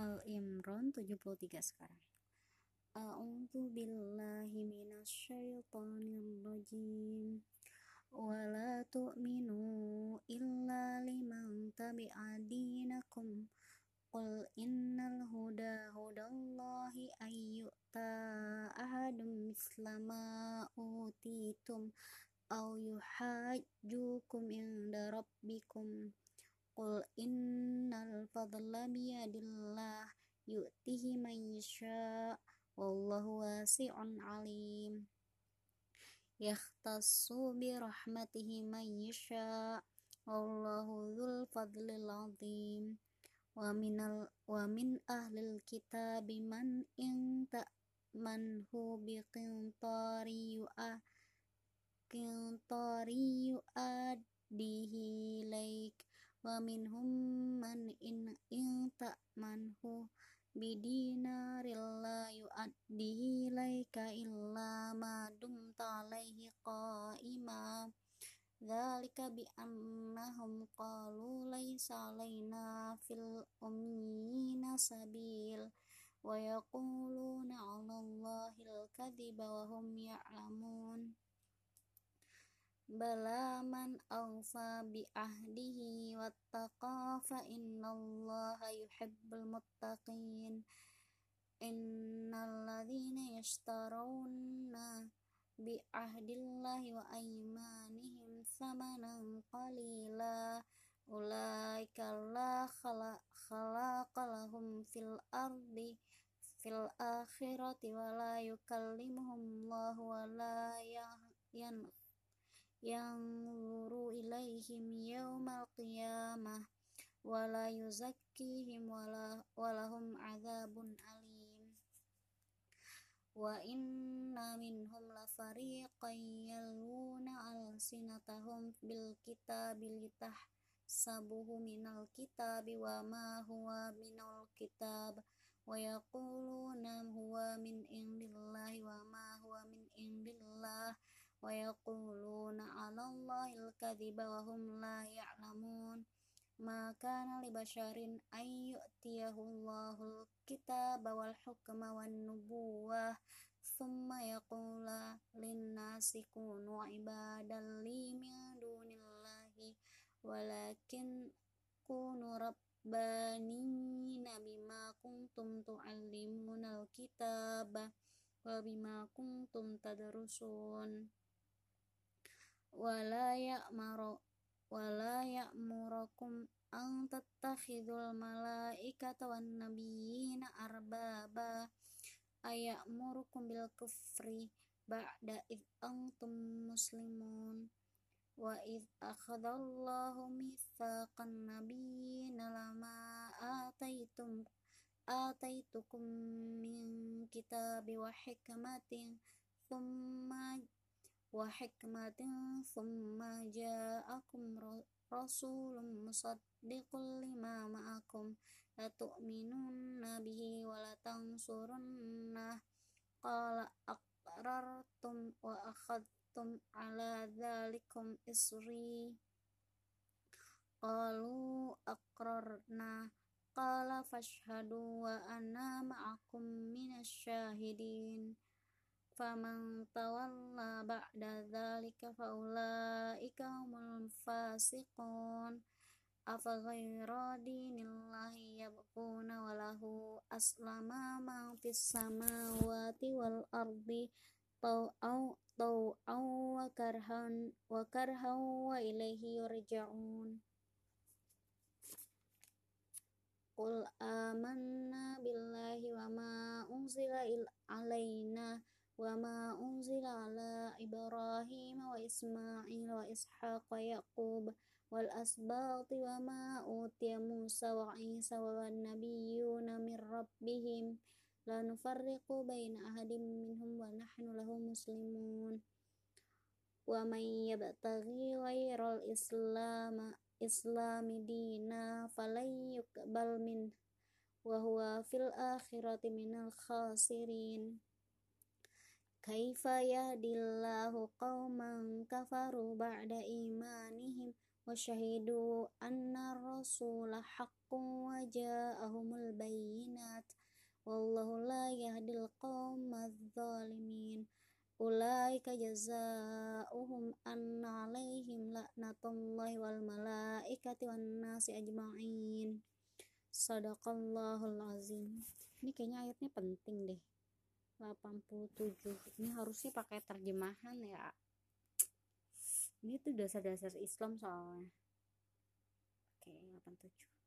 Al-Imran 73 sekarang. A'udzu billahi minasyaitonir rajim. Wala tu'minu illa liman tabi'a dinakum. Qul innal huda hudallahi ayyuta ahadum mislama utitum aw yuhajjukum inda rabbikum. Biyadillah yu'tihi man yasha wallahu wasi'un alim Yakhtassu bi rahmatihi man yasha wallahu dzul fadlil azim wa minal wa min ahlil kitabi man in ta'manhu bi qintari yu'a qintari yu'addihi laik wa minhum man in in ta'manhu bidinaril la yu'addihi laika illa ma dumta alaihi qa'ima. Dzalika bi annahum qalu laisa alaina fil ummiyina sabil. Wa yaquluna 'ala Allahil kadhiba wa hum ya'lamun بلا من أوفى بعهده واتقى فإن الله يحب المتقين. إن الذين يشترون بعهد الله وأيمانهم ثمنا قليلا أولئك لا خلاق لهم في الأرض في الآخرة ولا يكلمهم الله ولا ينقل yanzuru ilaihim yawmal qiyamah wala yuzakkihim wala walahum adzabun alim. Wa inna minhum la fariqan yaluna alsinatahum bil kitabi litah sabuhu minal kitabi wa ma huwa minal kitab wa yaquluna huwa min indillahi wa ma huwa min indillah wa yaquluna 'ala Allahil kadhiba wa hum la ya'lamun ma kana li basharin ay yu'tiyahu Allahul kitaba wal hukma wan nubuwah thumma yaqula lin nasi kunu ibadan li min dunillahi walakin kunu rabbanina bima kuntum wala ya'maru wala ya'murukum an tattakhidul malaikata wan nabiyina arbaba aya'murukum bil kufri ba'da id antum muslimun. Wa id akhadallahu mitsaqan nabiyina lama ataitum ataitukum min kitabi wa hikmatin thumma wa hikmatin thumma ja'akum rasulun musaddiqul lima ma'akum latu'minunna bihi wa latansurunna qala aqrartum wa akhadtum ala dhalikum isri qalu aqrarna qala fashhadu wa ana ma'akum minasyahidin faman tawalla ba'da dzalika faulaika humul fasiqun. Afa ghaira dinillahi aslama man fis samawati wal ardi tau'au tau'au wa karhan wa karhan wa wa ma unzila alaina wa ma unzila ala Ibrahim wa Ismail wa Ishaq wa Yaqub wal asbati wa ma utiya Musa wa Isa wa nabiyyuna min rabbihim. La nufarriqu baina ahadim minhum wa nahnu lahu muslimun. Wa man yabtaghi ghairal islam Kaifa yahdillahu qauman kafaru ba'da imanihim wa syahidu anna rasula haqq wa ja'ahumul bayyinat. Wallahu la yahdil qawmaz zalimin. Ulaika jazaohum anna alaihim laknatullahi wal malaikati wan nasi ajma'in. Sadaqallahul azim. Ini kayaknya ayatnya penting deh 87 ini harusnya pakai terjemahan ya. Ini tuh dasar-dasar Islam soalnya. Oke 87